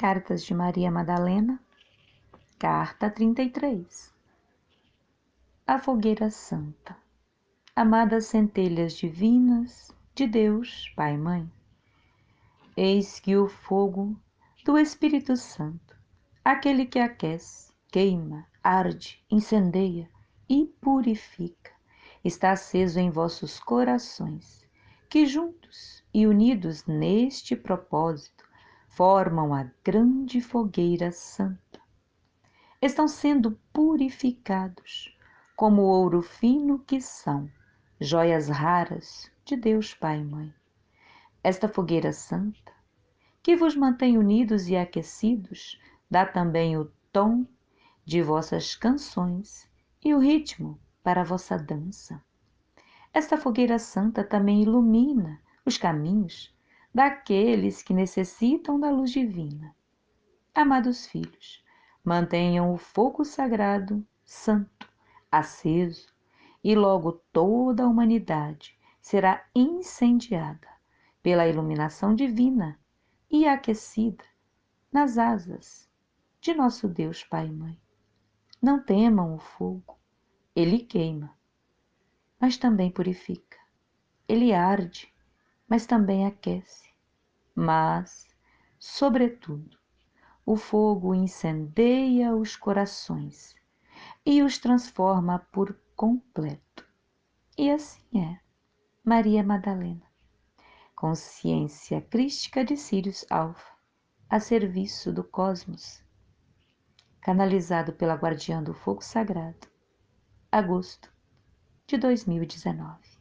Cartas de Maria Madalena, Carta 33 A Fogueira Santa. Amadas centelhas divinas de Deus, Pai e Mãe, eis que o fogo do Espírito Santo, aquele que aquece, queima, arde, incendeia e purifica, está aceso em vossos corações, que juntos e unidos neste propósito, formam a grande fogueira santa. Estão sendo purificados, como ouro fino que são, joias raras de Deus Pai e Mãe. Esta fogueira santa, que vos mantém unidos e aquecidos, dá também o tom de vossas canções e o ritmo para a vossa dança. Esta fogueira santa também ilumina os caminhos daqueles que necessitam da luz divina. Amados filhos, mantenham o fogo sagrado, santo, aceso, e logo toda a humanidade será incendiada pela iluminação divina e aquecida nas asas de nosso Deus Pai e Mãe. Não temam o fogo, ele queima, mas também purifica. Ele arde, mas também aquece. Mas, sobretudo, o fogo incendeia os corações e os transforma por completo. E assim é, Maria Madalena, consciência crística de Sirius Alfa, a serviço do cosmos, canalizado pela Guardiã do Fogo Sagrado, agosto de 2019.